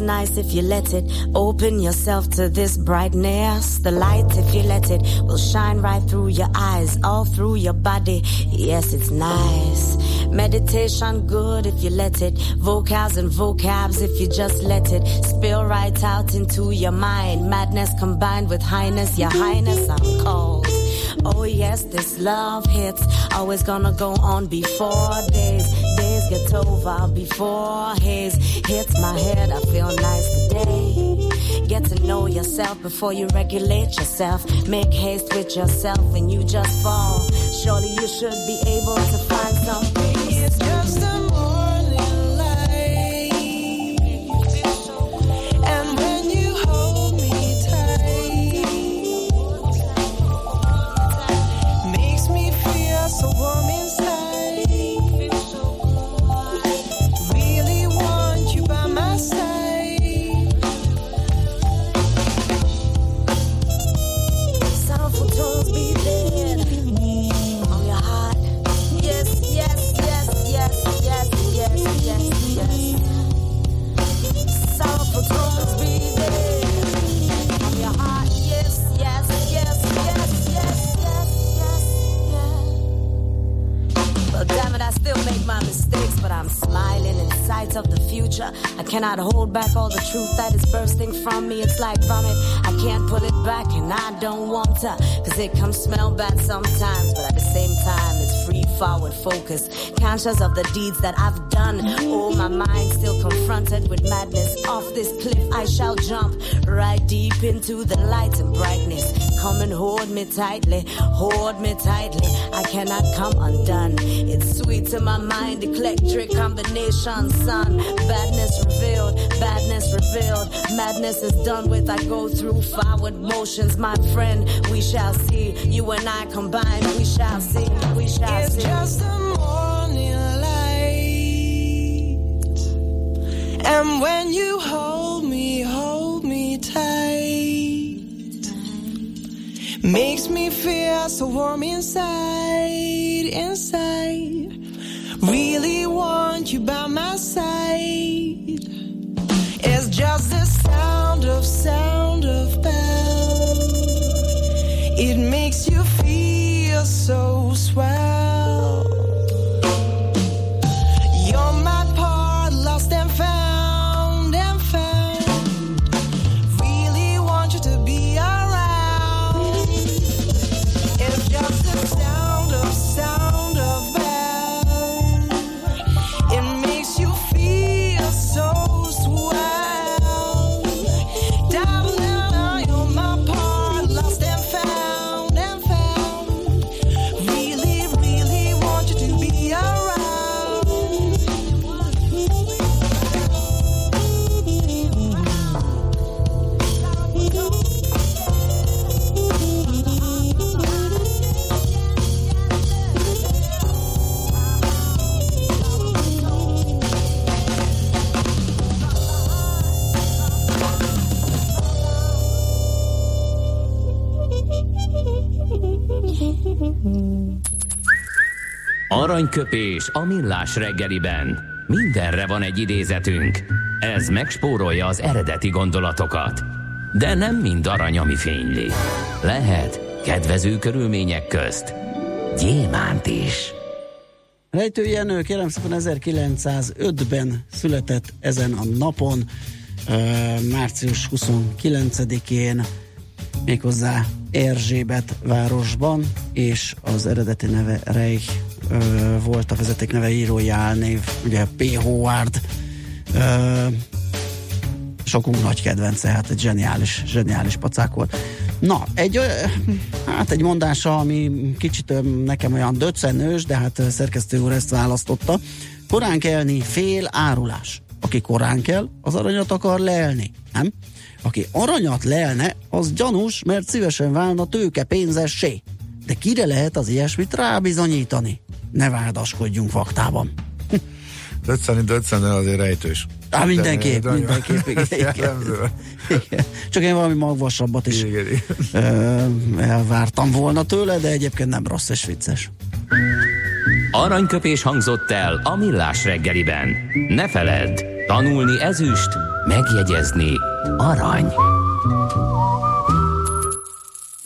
Nice if you let it. Open yourself to this brightness. The light, if you let it, will shine right through your eyes, all through your body. Yes, it's nice. Meditation good if you let it. Vocals and vocabs if you just let it. Spill right out into your mind. Madness combined with highness. Your highness, I'm cold. Oh yes, this love hits. Always gonna go on before days. Get over before haze hits my head. I feel nice today. Get to know yourself before you regulate yourself. Make haste with yourself and you just fall. Surely you should be able to find some of the future. I cannot hold back all the truth that is bursting from me. It's like vomit. I can't pull it back, and I don't want to, cause it comes smell bad sometimes, but at the same time, it's free forward focus. Conscious of the deeds that I've done. Oh, my mind still confronted with madness. Off this cliff, I shall jump right deep into the light and brightness. Come and hold me tightly, hold me tightly. I cannot come undone. It's sweet to my mind, eclectic combination, son. Badness revealed, badness revealed. Madness is done with. I go through forward motions, my friend. We shall see. You and I combine. We shall see. We shall It's see. just a morning light. And when you hold me, hold me tight. Makes me feel so warm inside, inside. Really want you by my side. It's just the sound of sound of bell. It makes you feel so swell. Aranyköpés a millás reggeliben. Mindenre van egy idézetünk. Ez megspórolja az eredeti gondolatokat. De nem mind arany, ami fényli. Lehet kedvező körülmények közt gyémánt is. Rejtő Jenő, kérem szépen 1905-ben született ezen a napon, március 29-én, méghozzá Erzsébet városban, és az eredeti neve Reich ö, volt a vezeték neve írói álnév, ugye P. Howard, ö, sokunk nagy kedvence, hát egy zseniális, zseniális pacák volt. Na, egy, ö, hát egy mondása, ami kicsit ö, nekem olyan döccenős, de hát szerkesztő úr ezt választotta. Korán kelni fél árulás. Aki korán kell, az aranyat akar lelni, nem? Aki aranyat lelne, az gyanús, mert szívesen válna tőke pénzessé. De kire lehet az ilyesmit rábizonyítani? Ne vádaskodjunk faktában. Döcceni, döcceni, azért rejtős. Á, mindenképp, De- de- mindenképp, igen, igen. Igen. Csak én valami magvasabbat is Igen, igen. ö, elvártam volna tőle, de egyébként nem rossz és vicces. Aranyköpés hangzott el a millás reggeliben. Ne feledd, Tanulni ezüst, megjegyezni arany.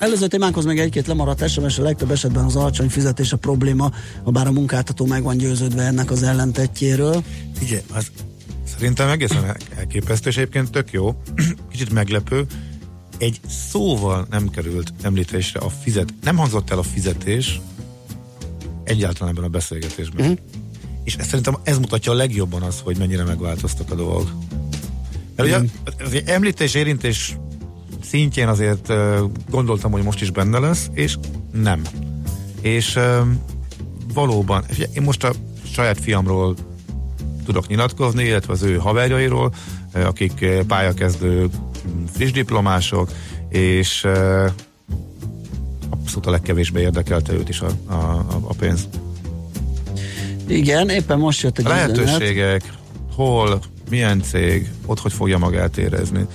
Előző témánkhoz még egy-két lemaradt SMS, a legtöbb esetben az alacsony fizetés a probléma, ha bár a munkáltató meg van győződve ennek az ellentetjéről. Igen, az szerintem egészen el- elképesztő, és egyébként tök jó, kicsit meglepő, egy szóval nem került említésre a fizet, nem hangzott el a fizetés egyáltalán ebben a beszélgetésben. Uh-huh. És ez, szerintem ez mutatja a legjobban az, hogy mennyire megváltoztak a dolgok. Mert ugye az említés, érintés szintjén azért gondoltam, hogy most is benne lesz, és nem. És valóban, én most a saját fiamról tudok nyilatkozni, illetve az ő haverjairól, akik pályakezdő friss diplomások, és abszolút a legkevésbé érdekelte őt is a, a, a, pénz. Igen, éppen most jött egy A üzenet. lehetőségek, hol, milyen cég, ott hogy fogja magát érezni.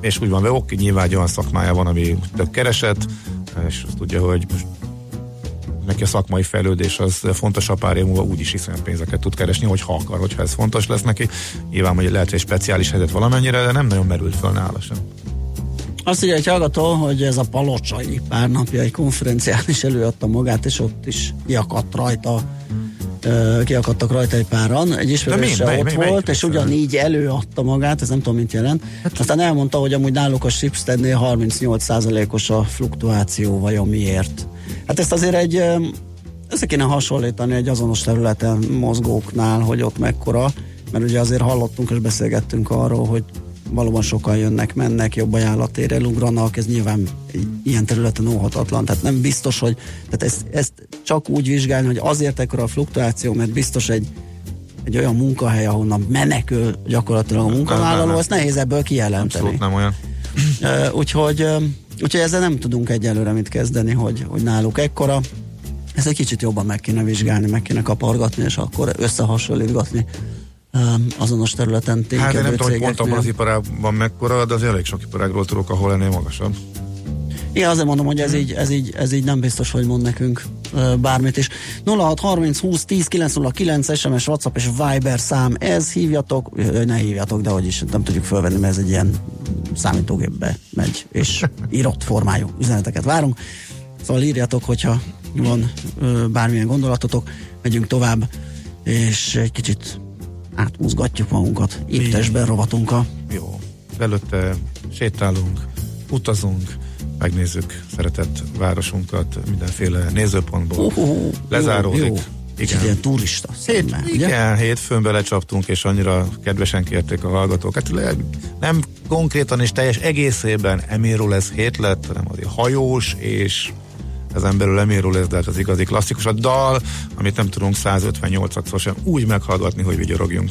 És úgy van, de oké, nyilván egy olyan szakmája van, ami tök keresett, és azt tudja, hogy most neki a szakmai fejlődés az fontos a pár év múlva úgyis hiszen pénzeket tud keresni, hogy ha akar, hogyha ez fontos lesz neki. Nyilván, hogy lehet, hogy egy speciális helyzet valamennyire, de nem nagyon merült föl nála sem. Azt írja egy hallgató, hogy ez a palocsai pár napja egy konferencián is előadta magát, és ott is kiakadt rajta kiakadtak rajta egy páran, egy ismerőse ott mely- volt, és ugyanígy előadta magát, ez nem tudom, mit jelent. Hát- Aztán elmondta, hogy amúgy náluk a Shipsteadnél 38%-os a fluktuáció, vajon miért. Hát ezt azért egy össze kéne hasonlítani egy azonos területen mozgóknál, hogy ott mekkora, mert ugye azért hallottunk és beszélgettünk arról, hogy valóban sokan jönnek, mennek, jobb ajánlatért elugranak, ez nyilván ilyen területen óhatatlan, tehát nem biztos, hogy tehát ezt, ezt csak úgy vizsgálni, hogy azért ekkora a fluktuáció, mert biztos egy egy olyan munkahely, ahonnan menekül gyakorlatilag a munkavállaló, ezt nehéz ebből kijelenteni. Abszolút nem olyan. Úgyhogy, úgyhogy ezzel nem tudunk egyelőre mit kezdeni, hogy, hogy náluk ekkora. Ez egy kicsit jobban meg kéne vizsgálni, meg kéne kapargatni, és akkor összehasonlítgatni azonos területen Hát én ténykedő nem tudom, hogy pont abban az iparágban mekkora, de az elég sok iparágról tudok, ahol ennél magasabb. Igen, azért mondom, hogy ez így, ez így, ez így nem biztos, hogy mond nekünk bármit is. 0630 20 10 909 SMS, WhatsApp és Viber szám, ez hívjatok, ne hívjatok, de hogy is nem tudjuk fölvenni, mert ez egy ilyen számítógépbe megy, és írott formájú üzeneteket várunk. Szóval írjatok, hogyha van bármilyen gondolatotok, megyünk tovább, és egy kicsit átmozgatjuk magunkat. Itt testben rovatunkkal. Jó. Előtte sétálunk, utazunk, megnézzük szeretett városunkat mindenféle nézőpontból. Uh, Lezáródik. Jó, jó. Kicsit ilyen turista szemmel, ugye? Igen, hétfőn belecsaptunk, és annyira kedvesen kérték a hallgatók. Hát le- nem konkrétan és teljes egészében Emirul ez hét lett, hanem azért hajós, és ezen belül Emirul ez, de hát az igazi klasszikus. A dal, amit nem tudunk 158-szor sem úgy meghallgatni, hogy vigyorogjunk.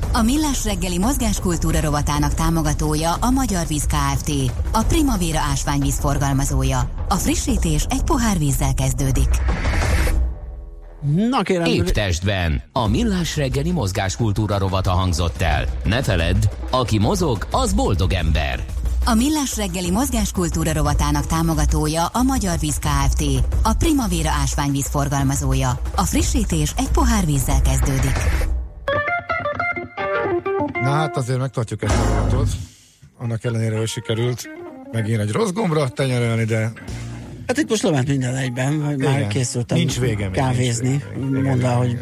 A Millás reggeli mozgáskultúra rovatának támogatója a Magyar Víz Kft. A Primavera ásványvíz forgalmazója. A frissítés egy pohár vízzel kezdődik. Na kérem, Épp testben. A millás reggeli mozgáskultúra rovata hangzott el. Ne feledd, aki mozog, az boldog ember. A Millás reggeli mozgáskultúra rovatának támogatója a Magyar Víz Kft. A Primavera ásványvíz forgalmazója. A frissítés egy pohár vízzel kezdődik. Na hát azért megtartjuk ezt a pontot. Annak ellenére, hogy sikerült megint egy rossz gombra tenyerelni, de Hát itt most lement minden egyben, már Igen. készültem Nincs vége még, kávézni, nincs vége. Igen, hogy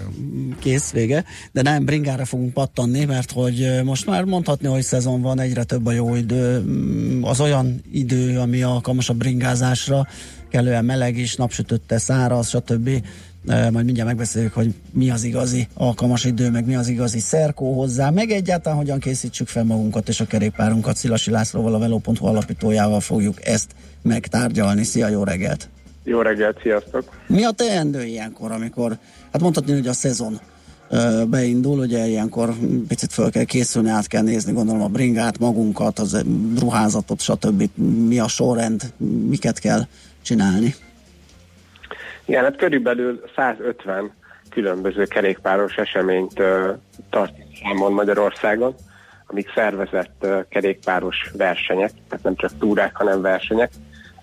kész, vége, de nem, bringára fogunk pattanni, mert hogy most már mondhatni, hogy szezon van, egyre több a jó idő, Mm, az olyan idő, ami alkalmas a bringázásra, kellően meleg is, napsütötte, száraz, stb. Majd mindjárt megbeszéljük, hogy mi az igazi alkalmas idő, meg mi az igazi szerkó hozzá, meg egyáltalán hogyan készítsük fel magunkat és a kerékpárunkat. Szilasi Lászlóval, a Velo.hu alapítójával fogjuk ezt megtárgyalni. Szia, jó reggelt! Jó reggelt, sziasztok! Mi a teendő ilyenkor, amikor, hát mondhatni, hogy a szezon beindul, ugye ilyenkor picit föl kell készülni, át kell nézni, gondolom a bringát, magunkat, az ruházatot, stb. Mi a sorrend, miket kell csinálni? Igen, hát körülbelül 150 különböző kerékpáros eseményt uh, tart számon Magyarországon, amik szervezett kerékpáros versenyek, tehát nem csak túrák, hanem versenyek.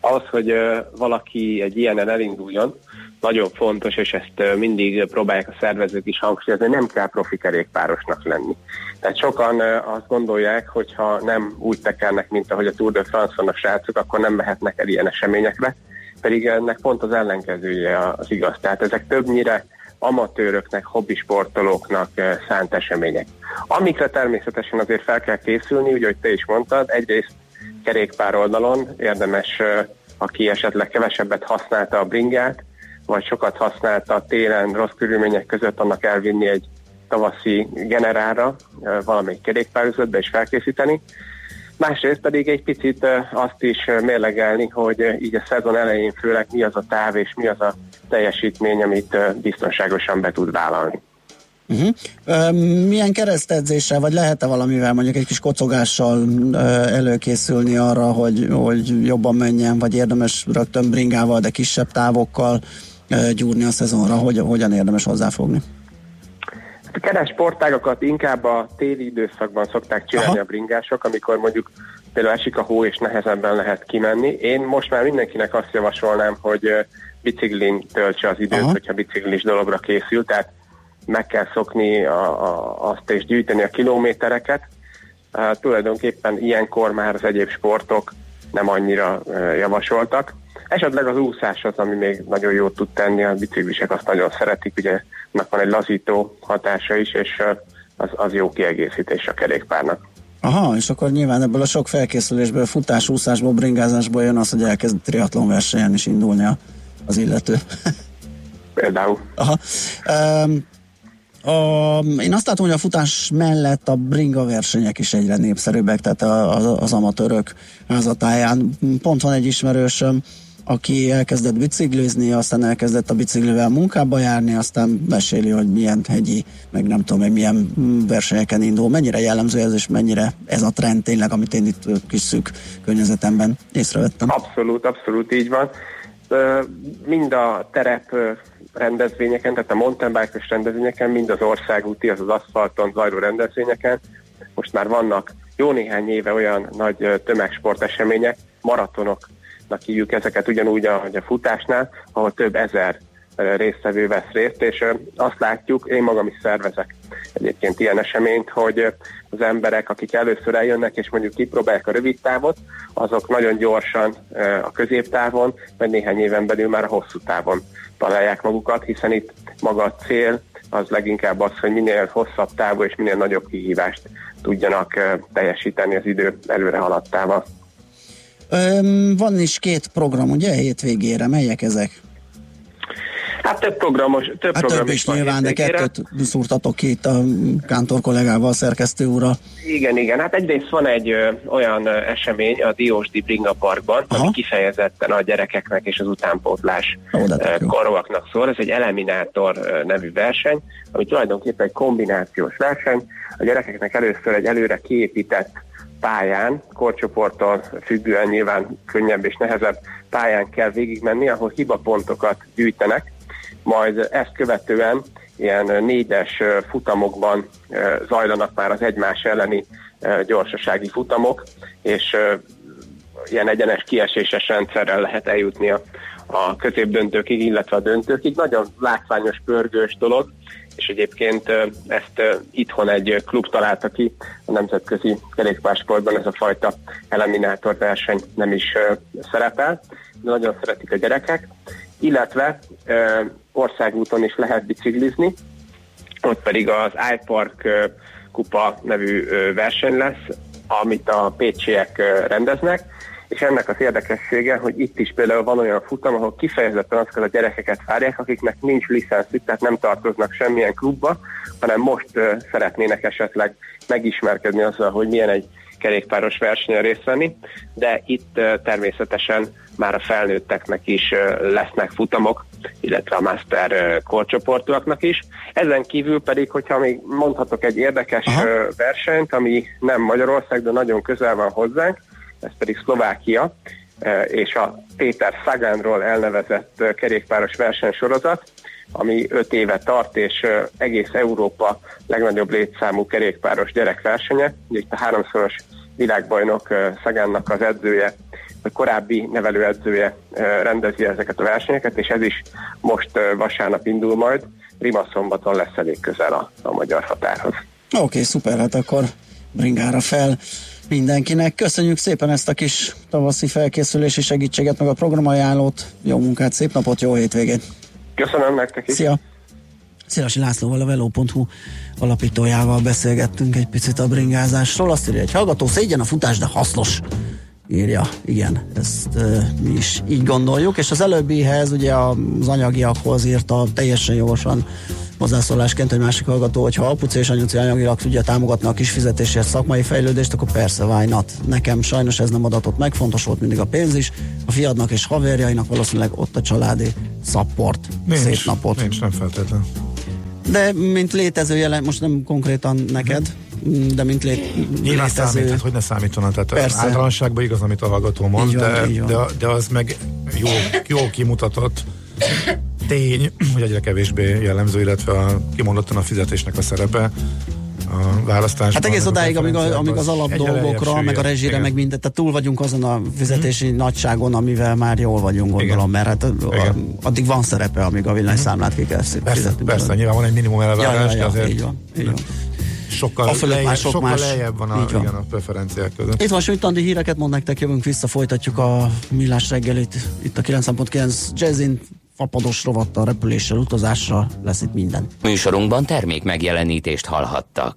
Ahhoz, hogy valaki egy ilyenen elinduljon, nagyon fontos, és ezt mindig próbálják a szervezők is hangsúlyozni, nem kell profi kerékpárosnak lenni. Tehát sokan azt gondolják, hogy ha nem úgy tekernek, mint ahogy a Tour de France-on a srácok, akkor nem mehetnek el ilyen eseményekre, pedig ennek pont az ellenkezője az igaz. Tehát ezek többnyire amatőröknek, hobbisportolóknak eh, szánt események. Amikre természetesen azért fel kell készülni, úgy, hogy te is mondtad, egyrészt kerékpár oldalon érdemes, eh, aki esetleg kevesebbet használta a bringát, vagy sokat használta télen rossz körülmények között, annak elvinni egy tavaszi generára, eh, valamelyik kerékpárüzletbe és felkészíteni. Másrészt pedig egy picit azt is mérlegelni, hogy így a szezon elején főleg mi az a táv és mi az a teljesítmény, amit biztonságosan be tud vállalni. Uh-huh. Milyen keresztedzéssel, vagy lehet-e valamivel mondjuk egy kis kocogással előkészülni arra, hogy, hogy jobban menjen, vagy érdemes rögtön bringával, de kisebb távokkal gyúrni a szezonra, hogy, hogyan érdemes hozzáfogni? A keres sportágokat inkább a téli időszakban szokták csinálni Aha. a bringások, amikor mondjuk például esik a hó és nehezebben lehet kimenni. Én most már mindenkinek azt javasolnám, hogy biciklin töltse az időt, Aha. hogyha biciklis dologra készül, tehát meg kell szokni a, a, azt és gyűjteni a kilométereket. Uh, tulajdonképpen ilyenkor már az egyéb sportok nem annyira uh, javasoltak. Esetleg az úszás az, ami még nagyon jót tud tenni, a biciklisek azt nagyon szeretik, ugye annak van egy lazító hatása is, és az, az jó kiegészítés a kerékpárnak. Aha, és akkor nyilván ebből a sok felkészülésből, futás, úszásból, bringázásból jön az, hogy elkezd triatlon versenyen is indulni az illető. Például. Aha. Um, a, én azt látom, hogy a futás mellett a bringa versenyek is egyre népszerűbbek, tehát a, a, az amatőrök házatáján. Pont van egy ismerősöm, aki elkezdett biciklizni, aztán elkezdett a biciklivel munkába járni, aztán meséli, hogy milyen hegyi, meg nem tudom, hogy milyen versenyeken indul, mennyire jellemző ez, és mennyire ez a trend tényleg, amit én itt kis szűk környezetemben észrevettem. Abszolút, abszolút így van. Mind a terep rendezvényeken, tehát a mountain bike rendezvényeken, mind az országúti, az az aszfalton zajló rendezvényeken. Most már vannak jó néhány éve olyan nagy tömegsportesemények, maratonoknak hívjuk ezeket ugyanúgy, ahogy a futásnál, ahol több ezer résztvevő vesz részt, és azt látjuk, én magam is szervezek egyébként ilyen eseményt, hogy az emberek, akik először eljönnek, és mondjuk kipróbálják a rövid távot, azok nagyon gyorsan a középtávon, vagy néhány éven belül már a hosszú távon találják magukat, hiszen itt maga a cél az leginkább az, hogy minél hosszabb távú és minél nagyobb kihívást tudjanak teljesíteni az idő előre haladtával. Öm, van is két program, ugye, hétvégére, melyek ezek? Hát több programos, több Hát program több is is nyilván, de kettőt szúrtatok ki itt a kántor kollégával, szerkesztő úrral. Igen, igen. Hát egyrészt van egy ö, olyan ö, esemény a Diósdi Bringa Parkban, Aha. ami kifejezetten a gyerekeknek és az utánpótlás Ó, ö, korúaknak szól. Ez egy Eliminátor ö, nevű verseny, ami tulajdonképpen egy kombinációs verseny. A gyerekeknek először egy előre kiépített pályán, korcsoporttól függően nyilván könnyebb és nehezebb pályán kell végigmenni, ahol hibapontokat gyűjtenek, majd ezt követően ilyen négyes futamokban zajlanak már az egymás elleni gyorsasági futamok, és ilyen egyenes kieséses rendszerrel lehet eljutni a, a középdöntőkig, illetve a döntőkig. Nagyon látványos, pörgős dolog, és egyébként ezt itthon egy klub találta ki, a nemzetközi kerékpársportban ez a fajta eliminátor verseny nem is szerepel, de nagyon szeretik a gyerekek, illetve országúton is lehet biciklizni, ott pedig az iPark kupa nevű verseny lesz, amit a pécsiek rendeznek, és ennek az érdekessége, hogy itt is például van olyan futam, ahol kifejezetten azokat a gyerekeket várják, akiknek nincs licenszük, tehát nem tartoznak semmilyen klubba, hanem most ö, szeretnének esetleg megismerkedni azzal, hogy milyen egy kerékpáros versenyen részt venni, de itt ö, természetesen már a felnőtteknek is ö, lesznek futamok, illetve a master ö, korcsoportúaknak is. Ezen kívül pedig, hogyha még mondhatok egy érdekes ö, versenyt, ami nem Magyarország, de nagyon közel van hozzánk, ez pedig Szlovákia, ö, és a Péter Szagánról elnevezett ö, kerékpáros versenysorozat, ami öt éve tart, és ö, egész Európa legnagyobb létszámú kerékpáros gyerekversenye. Itt a háromszoros világbajnok Szagánnak az edzője, a korábbi nevelőedzője rendezi ezeket a versenyeket, és ez is most vasárnap indul majd. Rima szombaton lesz elég közel a, a magyar határhoz. Oké, okay, szuper, hát akkor bringára fel mindenkinek. Köszönjük szépen ezt a kis tavaszi felkészülési segítséget, meg a programajánlót. Jó munkát, szép napot, jó hétvégét! Köszönöm nektek is! Szia! Szélasi Lászlóval, a Velo.hu alapítójával beszélgettünk egy picit a bringázásról. Azt írja, hogy hallgató, szégyen a futás, de hasznos. Írja, igen, ezt uh, mi is így gondoljuk, és az előbbihez, ugye az anyagiakhoz írta teljesen jogosan hozzászólásként egy másik hallgató, hogy ha apuci és anyuci anyagilag tudja támogatni a kis fizetésért szakmai fejlődést, akkor persze why not? Nekem sajnos ez nem adatott meg, fontos volt mindig a pénz is. A fiadnak és haverjainak valószínűleg ott a családi szapport. Nincs, Szép napot. Nincs, nem feltétlen. De mint létező jelen, most nem konkrétan neked, de mint lé, Nyilván létező... számít, hát hogy ne számítana, tehát Persze. általánosságban igaz, amit a hallgató mond, van, de, de, de az meg jó, jó kimutatott tény, hogy egyre kevésbé jellemző, illetve a, kimondottan a fizetésnek a szerepe a választásban. Hát egész odáig, amíg, a, amíg az alap dolgokra, meg a rezsire, Igen. meg mindent, tehát túl vagyunk azon a fizetési nagyságon, amivel már jól vagyunk, gondolom, mert hát a, addig van szerepe, amíg a villanyszámlát ki kell Persze, fizetni. persze, nyilván van egy minimum elvárás, Ja, ja, ja, azért így van, így van. sokkal, A lejjebb, már sok sokkal más. lejjebb van a, van. igen, a preferenciák között. Itt van Sújtandi híreket, mond nektek, jövünk vissza, folytatjuk a millás reggelit. Itt a 9.9 Jazzin, fapados rovattal, repüléssel, utazással, lesz itt minden. Műsorunkban termék megjelenítést hallhattak.